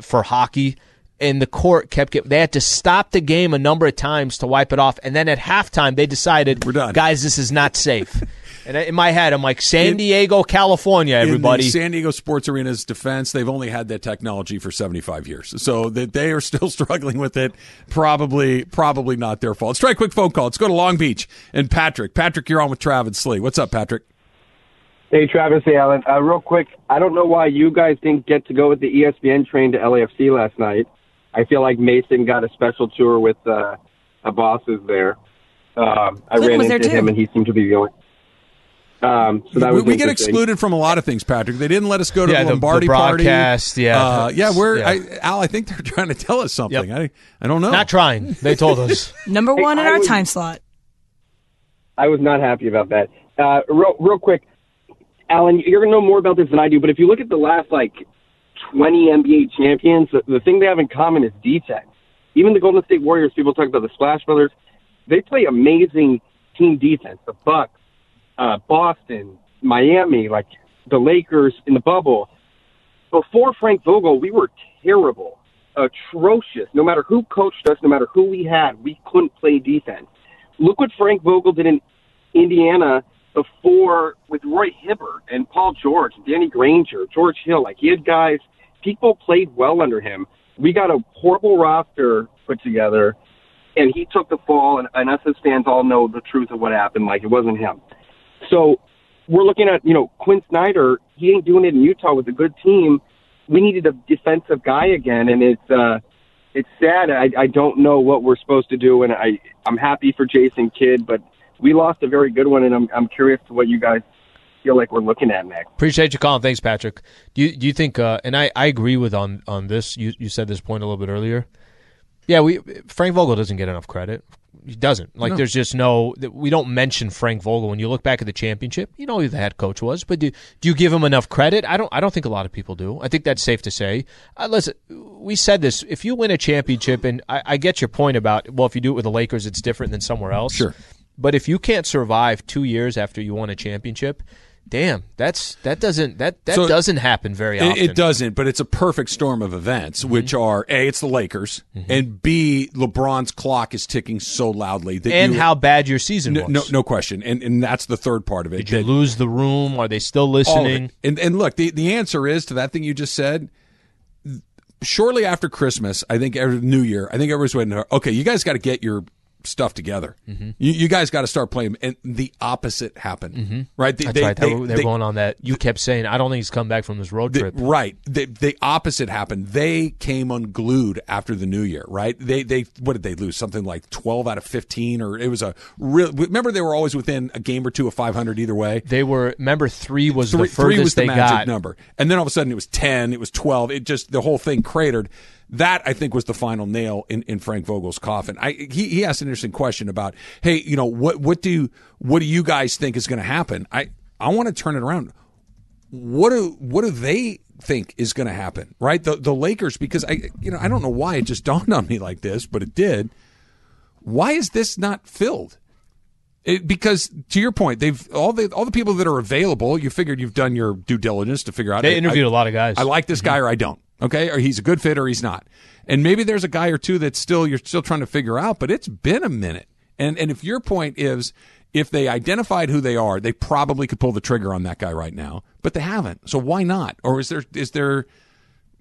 for hockey, and the court kept get. They had to stop the game a number of times to wipe it off, and then at halftime they decided, We're done. guys. This is not safe. And in my head, I'm like San In- Diego, California, everybody. In the San Diego Sports Arena's defense, they've only had that technology for 75 years. So that they are still struggling with it. Probably, probably not their fault. Let's try a quick phone call. Let's go to Long Beach and Patrick. Patrick, you're on with Travis Slee. What's up, Patrick? Hey, Travis, hey, Alan. Uh, real quick, I don't know why you guys didn't get to go with the ESPN train to LAFC last night. I feel like Mason got a special tour with uh, a bosses there. Um, I Clinton ran was there into too. him, and he seemed to be the only. Um, so that we, we get excluded from a lot of things, Patrick. They didn't let us go to Yeah, the the- the Lombardi party. yeah. uh, yeah. We're Yeah. I, Al. I think they're trying to tell us something. Yep. I, I don't know. not trying. They told us. Number Hey, one in I our was- time slot. I was not happy about that. Uh, real, real quick, Alan, you're gonna know more about this than I do. But if you look at the last like 20 NBA champions, the, the thing they have in common is defense. Even the Golden State Warriors, people talk about the Splash Brothers, they play amazing team defense. The Bucks, uh, Boston, Miami, like the Lakers in the bubble. Before Frank Vogel, we were terrible, atrocious. No matter who coached us, no matter who we had, we couldn't play defense. Look what Frank Vogel did in Indiana before with Roy Hibbert and Paul George, Danny Granger, George Hill. Like he had guys, people played well under him. We got a horrible roster put together, and he took the fall. And, and us as fans all know the truth of what happened. Like it wasn't him. So we're looking at you know Quin Snyder. He ain't doing it in Utah with a good team. We needed a defensive guy again, and it's uh, it's sad. I, I don't know what we're supposed to do, and I I'm happy for Jason Kidd, but we lost a very good one, and I'm I'm curious to what you guys feel like we're looking at next. Appreciate you calling. Thanks, Patrick. Do you do you think? Uh, and I, I agree with on on this. You you said this point a little bit earlier. Yeah, we Frank Vogel doesn't get enough credit. He doesn't. Like, there's just no. We don't mention Frank Vogel when you look back at the championship. You know who the head coach was, but do do you give him enough credit? I don't. I don't think a lot of people do. I think that's safe to say. Uh, listen, we said this. If you win a championship, and I, I get your point about well, if you do it with the Lakers, it's different than somewhere else. Sure. But if you can't survive two years after you won a championship, damn, that's that doesn't that that So- doesn't happen very often. it doesn't, but it's a perfect storm of events, Mm-hmm. which are a, it's the Lakers, and b, LeBron's clock is ticking so loudly that And you, how bad your season was. no, no question, and and that's the third part of it. Did you lose the room? Are they still listening? And and look, the the answer is to that thing you just said. Shortly after Christmas, I think every New Year, I think everyone's waiting. Okay, you guys got to get your stuff together. Mm-hmm. You, you guys got to start playing. And the opposite happened, right? They, That's they- right. They, they- were- they're going on that. You kept saying, "I don't think he's come back from this road trip." right. The, the opposite happened. They came unglued after the New Year, right? They they what did they lose? Something like twelve out of fifteen, or it was a real. Remember, they were always within a game or two of five hundred either way. They were. Remember, three was three, the furthest three was the they magic got. number, and then all of a sudden it was ten, it was twelve. It just the whole thing cratered. That I think was the final nail in, in Frank Vogel's coffin. I he, he asked an interesting question about, hey, you know what what do what do you guys think is going to happen? I I want to turn it around. What do what do they think is going to happen? Right, the the Lakers because I you know I don't know why it just dawned on me like this, but it did. Why is this not filled? It, because to your point, they've all the all the people that are available. You figured you've done your due diligence to figure out. They interviewed I- a lot of guys. I like this mm-hmm. guy or I don't. Okay, or he's a good fit or he's not. And maybe there's a guy or two that still you're still trying to figure out. But it's been a minute. And and if your point is if they identified who they are, they probably could pull the trigger on that guy right now. But they haven't. So why not? Or is there is there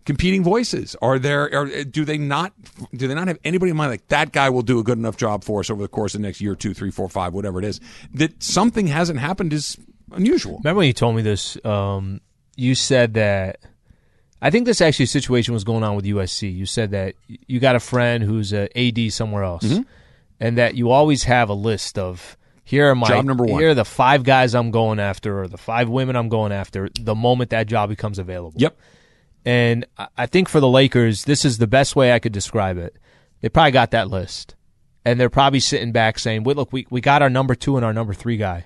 competing voices? Are there? Are, do they not? Do they not have anybody in mind like that guy will do a good enough job for us over the course of the next year, two, three, four, five, whatever it is? That something hasn't happened is unusual. Remember when you told me this? Um, you said that. I think this actually situation was going on with USC. You said that you got a friend who's a AD somewhere else, Mm-hmm. and that you always have a list of here are my Job number one. Here are the five guys I'm going after, or the five women I'm going after. The moment that job becomes available. Yep. And I- think for the Lakers, this is the best way I could describe it. They probably got that list. And they're probably sitting back saying, "Wait, look, we, we got our number two and our number three guy.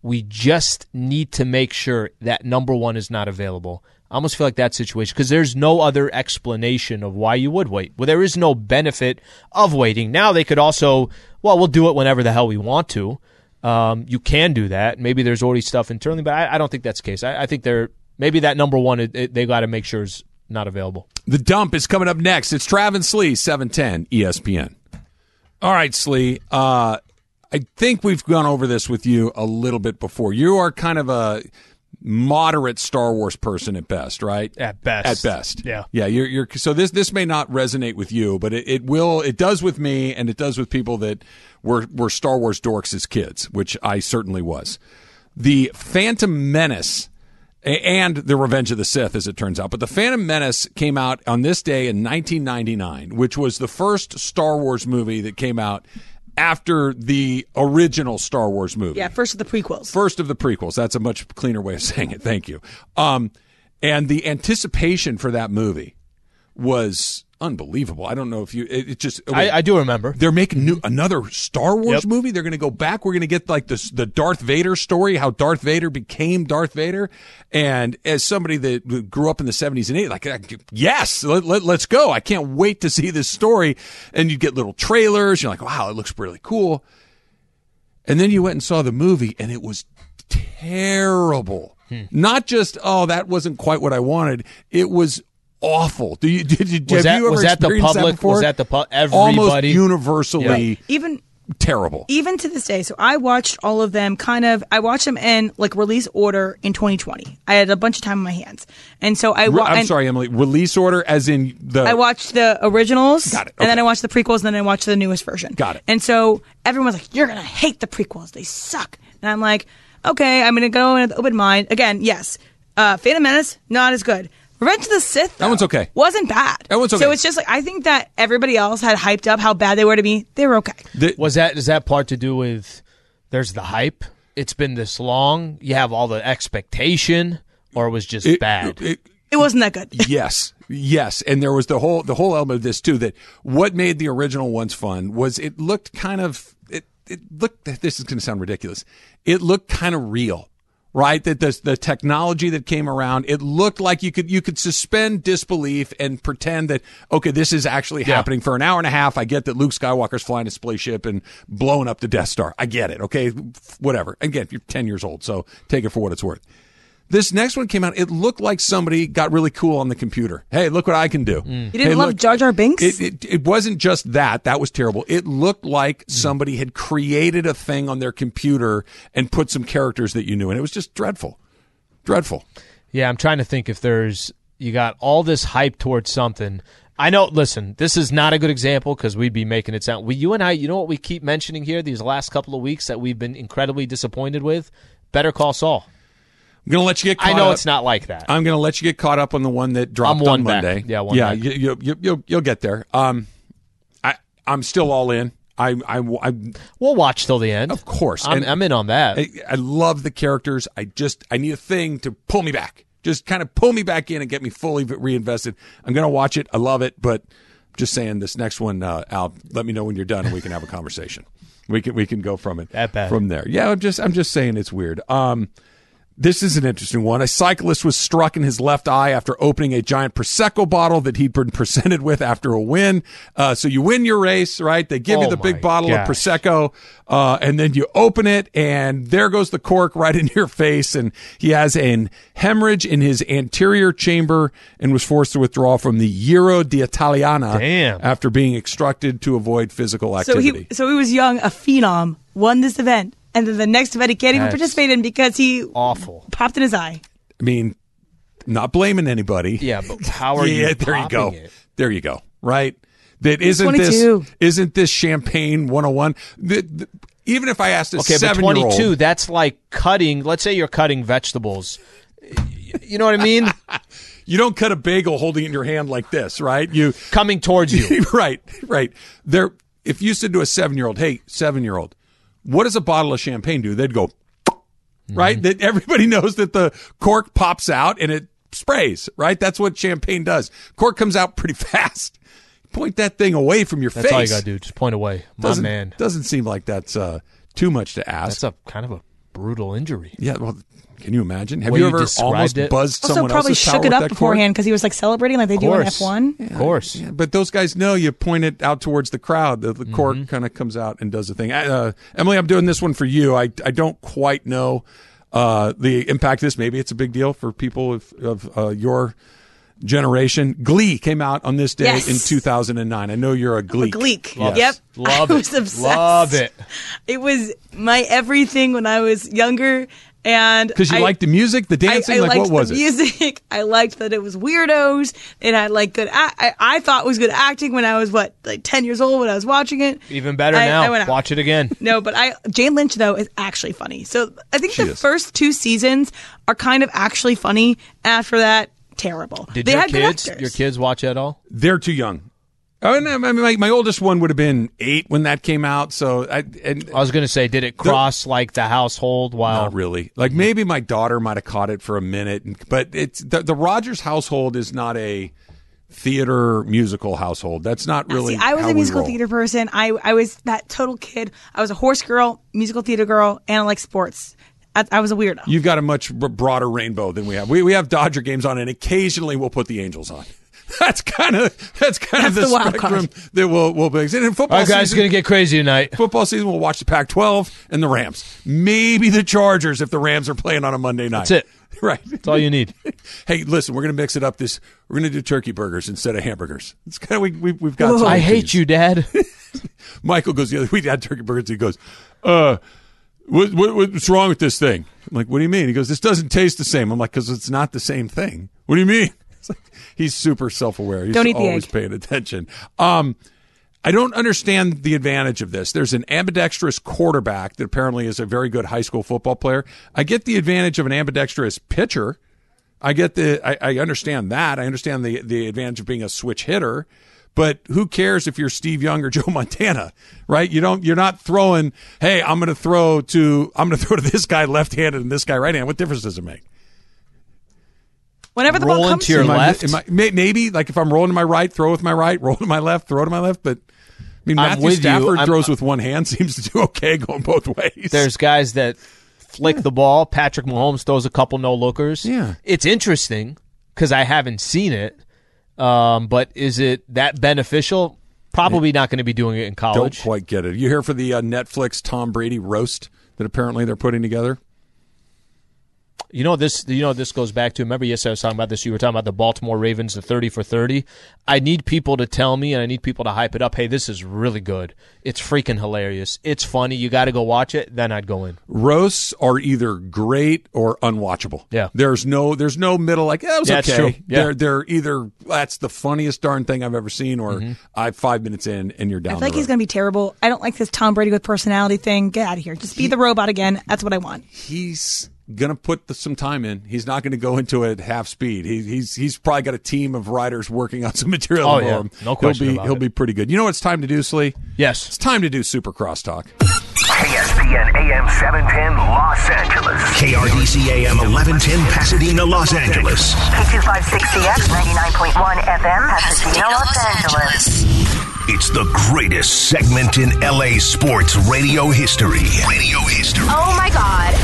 We just need to make sure that number one is not available. I almost feel like that situation because there's no other explanation of why you would wait. Well, there is no benefit of waiting. Now they could also, well, we'll do it whenever the hell we want to. Um, you can do that. Maybe there's already stuff internally, but I, I don't think that's the case. I, I think they're maybe that number one it, it- they got to make sure is not available. The dump is coming up next. It's Travis Slee, 710 ESPN. All right, Slee. Uh, I think we've gone over this with you a little bit before. You are kind of a moderate Star Wars person at best, right? At best. At best. Yeah. Yeah. You're, you're, so this, this may not resonate with you, but it, it will, it does with me and it does with people that were, were Star Wars dorks as kids, which I certainly was. The Phantom Menace and the Revenge of the Sith, as it turns out. But the Phantom Menace came out on this day in 1999, which was the first Star Wars movie that came out after the original Star Wars movie. Yeah, first of the prequels. First of the prequels. That's a much cleaner way of saying it. Thank you. Um, and the anticipation for that movie was unbelievable. I don't know if you. It, it just. I, I do remember. They're making new another Star Wars Yep. movie. They're going to go back. We're going to get like this the Darth Vader story, how Darth Vader became Darth Vader. And as somebody that grew up in the seventies and eighties, like yes, let, let, let's go. I can't wait to see this story. And you get little trailers. You're like, wow, it looks really cool. And then you went and saw the movie, and it was terrible. Hmm. Not just oh, that wasn't quite what I wanted. It was awful. Do you did you Was have that- you ever was that the public? before? Was that the pu- almost everybody? universally Even terrible? even to this day, so I watched all of them kind of I watched them in like release order in 2020. I had a bunch of time on my hands. And so I Re- wa- I'm and sorry, Emily. Release order, as in the I watched the originals. Got it. And then I watched the prequels and then I watched the newest version. Got it. And so everyone's like, You're gonna hate the prequels. They suck. And I'm like, okay, I'm going to go in with open mind. Again, yes, uh, Phantom Menace not as good. Revenge of the Sith. That one's okay. Wasn't bad. That one's okay. So it's just like I think that everybody else had hyped up how bad they were to me. They were okay. The- Was that is that part to do with there's the hype? It's been this long. You have all the expectation, or it was just it- bad. it- It wasn't that good. yes yes and there was the whole the whole element of this too that what made the original ones fun was it looked kind of it it looked this is going to sound ridiculous it looked kind of real right? That the the technology that came around it looked like you could you could suspend disbelief and pretend that okay this is actually happening for an hour and a half. I get that luke skywalker's flying a spaceship and blowing up the death star. I get it okay? Whatever. Again you're 10 years old so take it for what it's worth this next one came out. It looked like somebody got really cool on the computer. Hey, look what I can do. Mm. You didn't love Jar Jar Binks? It, it, it wasn't just that. That was terrible. It looked like mm. somebody had created a thing on their computer and put some characters that you knew, and it was just dreadful. Dreadful. Yeah, I'm trying to think if there's you got all this hype towards something. I know. Listen, this is not a good example because we'd be making it sound. We, you and I, you know what we keep mentioning here these last couple of weeks that we've been incredibly disappointed with. Better Call Saul. I'm going to let you get caught I know up. it's not like that. I'm going to let you get caught up on the one that dropped on back. Monday. Yeah, one yeah, back. You, you, you, you'll, you'll get there. Um, I, I'm still all in. I, I, I, we'll watch till the end. of course. I'm, And- I'm in on that. I, I love the characters. I just I need a thing to pull me back. Just kind of pull me back in and get me fully reinvested. I'm gonna watch it. I love it, but just saying this next one, uh, Al. Let me know when you're done and we can have a conversation. We can we can go from it That bad. from there. Yeah, I'm just I'm just saying it's weird. Um, this is an interesting one. A cyclist was struck in his left eye after opening a giant prosecco bottle that he'd been presented with after a win. Uh, so you win your race, right? They give you Oh the big bottle gosh. of prosecco, uh, and then you open it, and there goes the cork right in your face. And he has an hemorrhage in his anterior chamber and was forced to withdraw from the Giro d'Italiana Damn. after being extracted to avoid physical So activity. he so he was young, a phenom, won this event, and then the next event he can't even That's participate in because he Awful. popped in his eye. I mean, not blaming anybody. Yeah, but how are yeah, you? there you go. It? There you go. Right. That isn't this isn't this champagne 101? The, the, even if I asked a Okay, but seven year 22, old, that's like cutting. Let's say you're cutting vegetables. You know what I mean? you don't cut a bagel holding it in your hand like this, right? You Coming towards you. right, right. There. If you said to a seven year old, "Hey, seven year old, what does a bottle of champagne do?" They'd go, right. That everybody knows that the cork pops out and it sprays. Right. That's what champagne does. Cork comes out pretty fast. Point that thing away from your That's face. That's all you got to do. Just point away. My doesn't, man. Doesn't seem like that's uh, too much to ask. That's a kind of a brutal injury. yeah. Well, can you imagine? Have Way you you ever described almost it. buzzed Also, someone probably else's shook tower it with up that cork? beforehand because he was like celebrating like they do in course. F1. Of course. Yeah, but those guys know you point it out towards the crowd. The, the Mm-hmm. cork kind of comes out and does the thing. Uh, Emily, I'm doing this one for you. I, I don't quite know uh, the impact of this. Maybe it's a big deal for people of, of uh, your generation. Glee came out on this day Yes. in 2009. I know you're a Gleek. Gleek. Yes. Yep. Love I it. was obsessed. Love it. It was my everything when I was younger. And Because you I- liked the music, the I, dancing. I like liked what was the it? music. I liked that it was weirdos. It had like good. I thought it was good acting when I was what like ten years old when I was watching it. Even better I- now. I went out. Watch it again. No, but I Jane Lynch though is actually funny. So I think She the is. first two seasons are kind of actually funny. After that, terrible. Did they your had kids actors. your kids watch at all? They're too young. Oh, no, I mean, my, my oldest one would have been eight when that came out. So I and I was going to say, did it cross like the household while Not really. Like mm. maybe my daughter might have caught it for a minute, but it's the, the Rogers household is not a theater musical household. That's not really. See, I was how a musical theater person. I I was that total kid. I was a horse girl, musical theater girl, and I like sports. I, I was a weirdo. You've got a much broader rainbow than we have. We we have Dodger games on, and occasionally we'll put the Angels on. That's kind of that's kind of the, the wild spectrum card. that we'll we'll be. And in football All right, guys, going to get crazy tonight. football season, we'll watch the Pac-12 and the Rams. Maybe the Chargers if the Rams are playing on a Monday night. That's it. Right. That's all you need. Hey, listen, we're going to mix it up. This we're going to do turkey burgers instead of hamburgers. It's kind of we, we we've got. some I hate these. you, Dad. Michael goes the other. We had turkey burgers. He goes, uh, what, what what's wrong with this thing? I'm like, what do you mean? He goes, this doesn't taste the same. I'm like, because it's not the same thing. What do you mean? Like, he's super self aware. He's Don't eat the always egg. paying attention. Um, I don't understand the advantage of this. There's an ambidextrous quarterback that apparently is a very good high school football player. I get the advantage of an ambidextrous pitcher. I get the I, I understand that. I understand the the advantage of being a switch hitter. But who cares if you're Steve Young or Joe Montana, right? You don't. You're not throwing. Hey, I'm going to throw to. I'm going to throw to this guy left-handed and this guy right-handed. What difference does it make? Whenever the ball comes to your to you. Am I- left? am I- maybe like if I'm rolling to my right, throw with my right. Roll to my left, throw to my left. But I mean, I'm Matthew. Stafford throws with one hand. Seems to do okay going both ways. There's guys that flick the ball. Patrick Mahomes throws a couple no lookers. Yeah. it's interesting because I haven't seen it. Um, but is it that beneficial? Probably not going to be doing it in college. don't quite get it. You here for the uh, Netflix Tom Brady roast that apparently they're putting together? You know this. You know this goes back to. Remember, yes, I was talking about this. You were talking about the Baltimore Ravens, the thirty for thirty. I need people to tell me, and I need people to hype it up. Hey, this is really good. It's freaking hilarious. It's funny. You got to go watch it. Then I'd go in. Roasts are either great or unwatchable. Yeah. there's no there's no middle. Like that was Yeah, it's okay. true. Yeah. They're they're either that's the funniest darn thing I've ever seen, or Mm-hmm. I five minutes in and you're down. I feel like the he's going to be terrible. I don't like this Tom Brady with personality thing. Get out of here. Just be the robot again. That's what I want. he's gonna put the, some time in. He's not gonna go into it at half speed. He, he's he's probably got a team of writers working on some material Oh, for yeah. him. No question He'll be about he'll it. be pretty good. You know what it's time to do, Slee? Yes. It's time to do Super Crosstalk. KSPN AM 710 Los Angeles. KRDC AM 1110 Pasadena, Los Angeles. K256CX 99.1 FM, Pasadena, Los Angeles. It's the greatest segment in LA sports radio history. Radio history. Oh my God.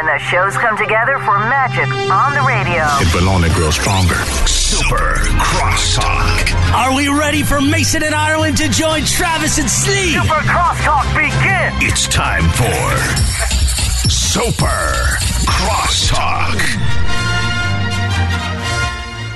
When the shows come together for magic on the radio. But only grow stronger. Super Crosstalk. Are we ready for Mason and Ireland to join Travis and Slee? Super Crosstalk begin. It's time for Super Crosstalk.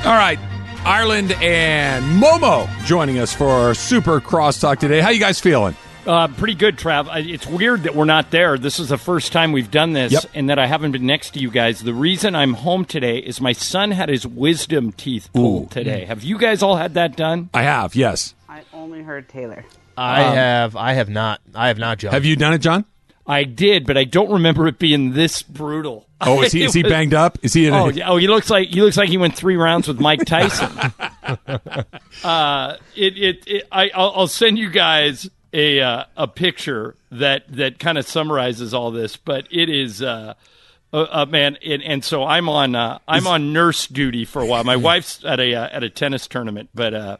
All right. Ireland and Momo joining us for Super Crosstalk today. How you guys feeling? Uh, pretty good, Trav. It's weird that we're not there. This is the first time we've done this, Yep. and that I haven't been next to you guys. The reason I'm home today is my son had his wisdom teeth pulled today. Have you guys all had that done? I have, yes. I only heard Taylor. I have. I have not. I have not, John. Have you done it, John? I did, but I don't remember it being this brutal. Oh, is he is he banged up? Is he in Oh, a, yeah. oh, he looks like he looks like he went three rounds with Mike Tyson. uh, it, it, it I, I'll, I'll send you guys a uh, a picture that that kind of summarizes all this, but it is. Uh, uh, uh, man, and, and so I'm on uh, I'm on nurse duty for a while. My wife's at a uh, at a tennis tournament, but uh,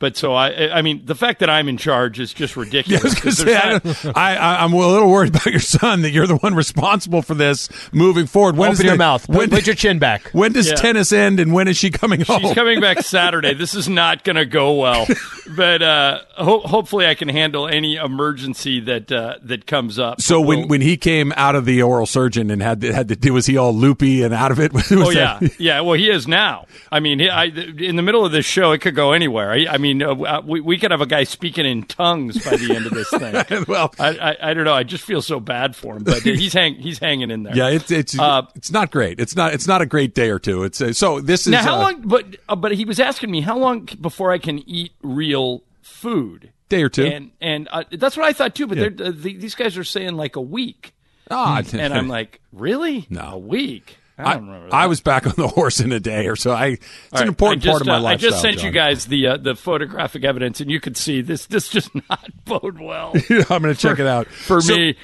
but so I I mean the fact that I'm in charge is just ridiculous. I was say, not- I, I, I'm a little worried about your son that you're the one responsible for this moving forward. When Open your the- mouth. Put, When, put your chin back. when does Yeah. tennis end and when is she coming home? She's coming back Saturday. This is not going to go well, but uh, ho- hopefully I can handle any emergency that uh, that comes up. so when, We'll- when he came out of the oral surgeon and had to, had to do, was he all loopy and out of it? Was oh yeah, that- yeah. Well, he is now. I mean, he, I, in the middle of this show, it could go anywhere. I, I mean, uh, we, we could have a guy speaking in tongues by the end of this thing. well, I, I, I don't know. I just feel so bad for him, but he's hang, he's hanging in there. yeah, it's it's Uh, it's not great. It's not it's not a great day or two. It's uh, so this is Now, how uh, long? But uh, but he was asking me how long before I can eat real food. day or two. And and uh, that's what I thought too. But Yeah. they're, uh, the, these guys are saying like a week, Ah, and I'm like, really? No. a week. I I, don't remember. That. I was back on the horse in a day or so. I it's All an important just, part of my uh, I just sent you guys the uh, the photographic evidence, and you could see this. This does not bode well I'm going to check it out for So- me.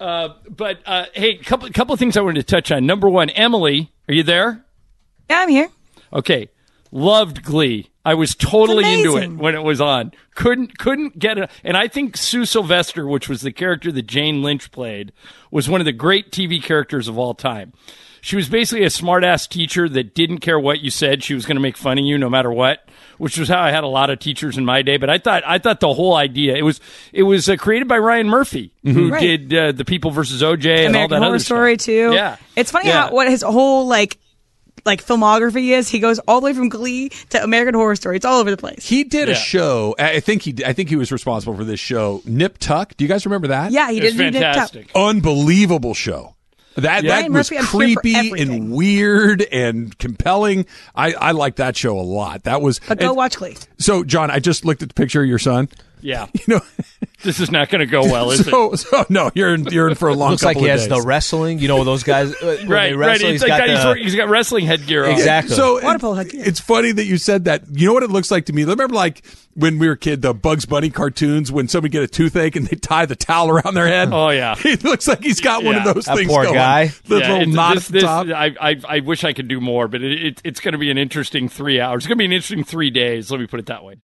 Uh, but uh, hey, couple couple of things I wanted to touch on. Number one, Emily, are you there? Yeah, I'm here. Okay, loved Glee. I was totally into it when it was on. Couldn't couldn't get it. And I think Sue Sylvester, which was the character that Jane Lynch played, was one of the great TV characters of all time. She was basically a smartass teacher that didn't care what you said. She was going to make fun of you no matter what, which was how I had a lot of teachers in my day. But I thought I thought the whole idea it was it was uh, created by Ryan Murphy, who Right. did uh, the People versus OJ and all American that Horror other Story stuff. too. Yeah, it's funny Yeah. how what his whole like like filmography is. He goes all the way from Glee to American Horror Story. It's all over the place. He did a show. I think he. I think he was responsible for this show. Nip Tuck. Do you guys remember that? yeah, he It was did. he did fantastic. Unbelievable show. That that Ryan was Murphy, I'm here for creepy and weird and compelling. I I like that show a lot. That was But go and- watch Glee. So John, I just looked at the picture of your son. Yeah. You know, This is not going to go well, is it? so, so no, you're in, you're in for a long. Looks like he has days. the wrestling. You know those guys. uh, Right, they right. wrestle, He's, he's like, got he's, the- wearing- he's got wrestling headgear on. Exactly. So Water headgear. it's funny that you said that. You know what it looks like to me? Remember, like when we were a kid, the Bugs Bunny cartoons when somebody get a toothache and they tie the towel around their head. Oh, yeah. it looks like he's got one of those That things. poor going. guy. the Yeah, little knot this- at the this- top. I, I, I wish I could do more, but it, it, it's going to be an interesting three hours. It's going to be an interesting three days. Let me put it that way.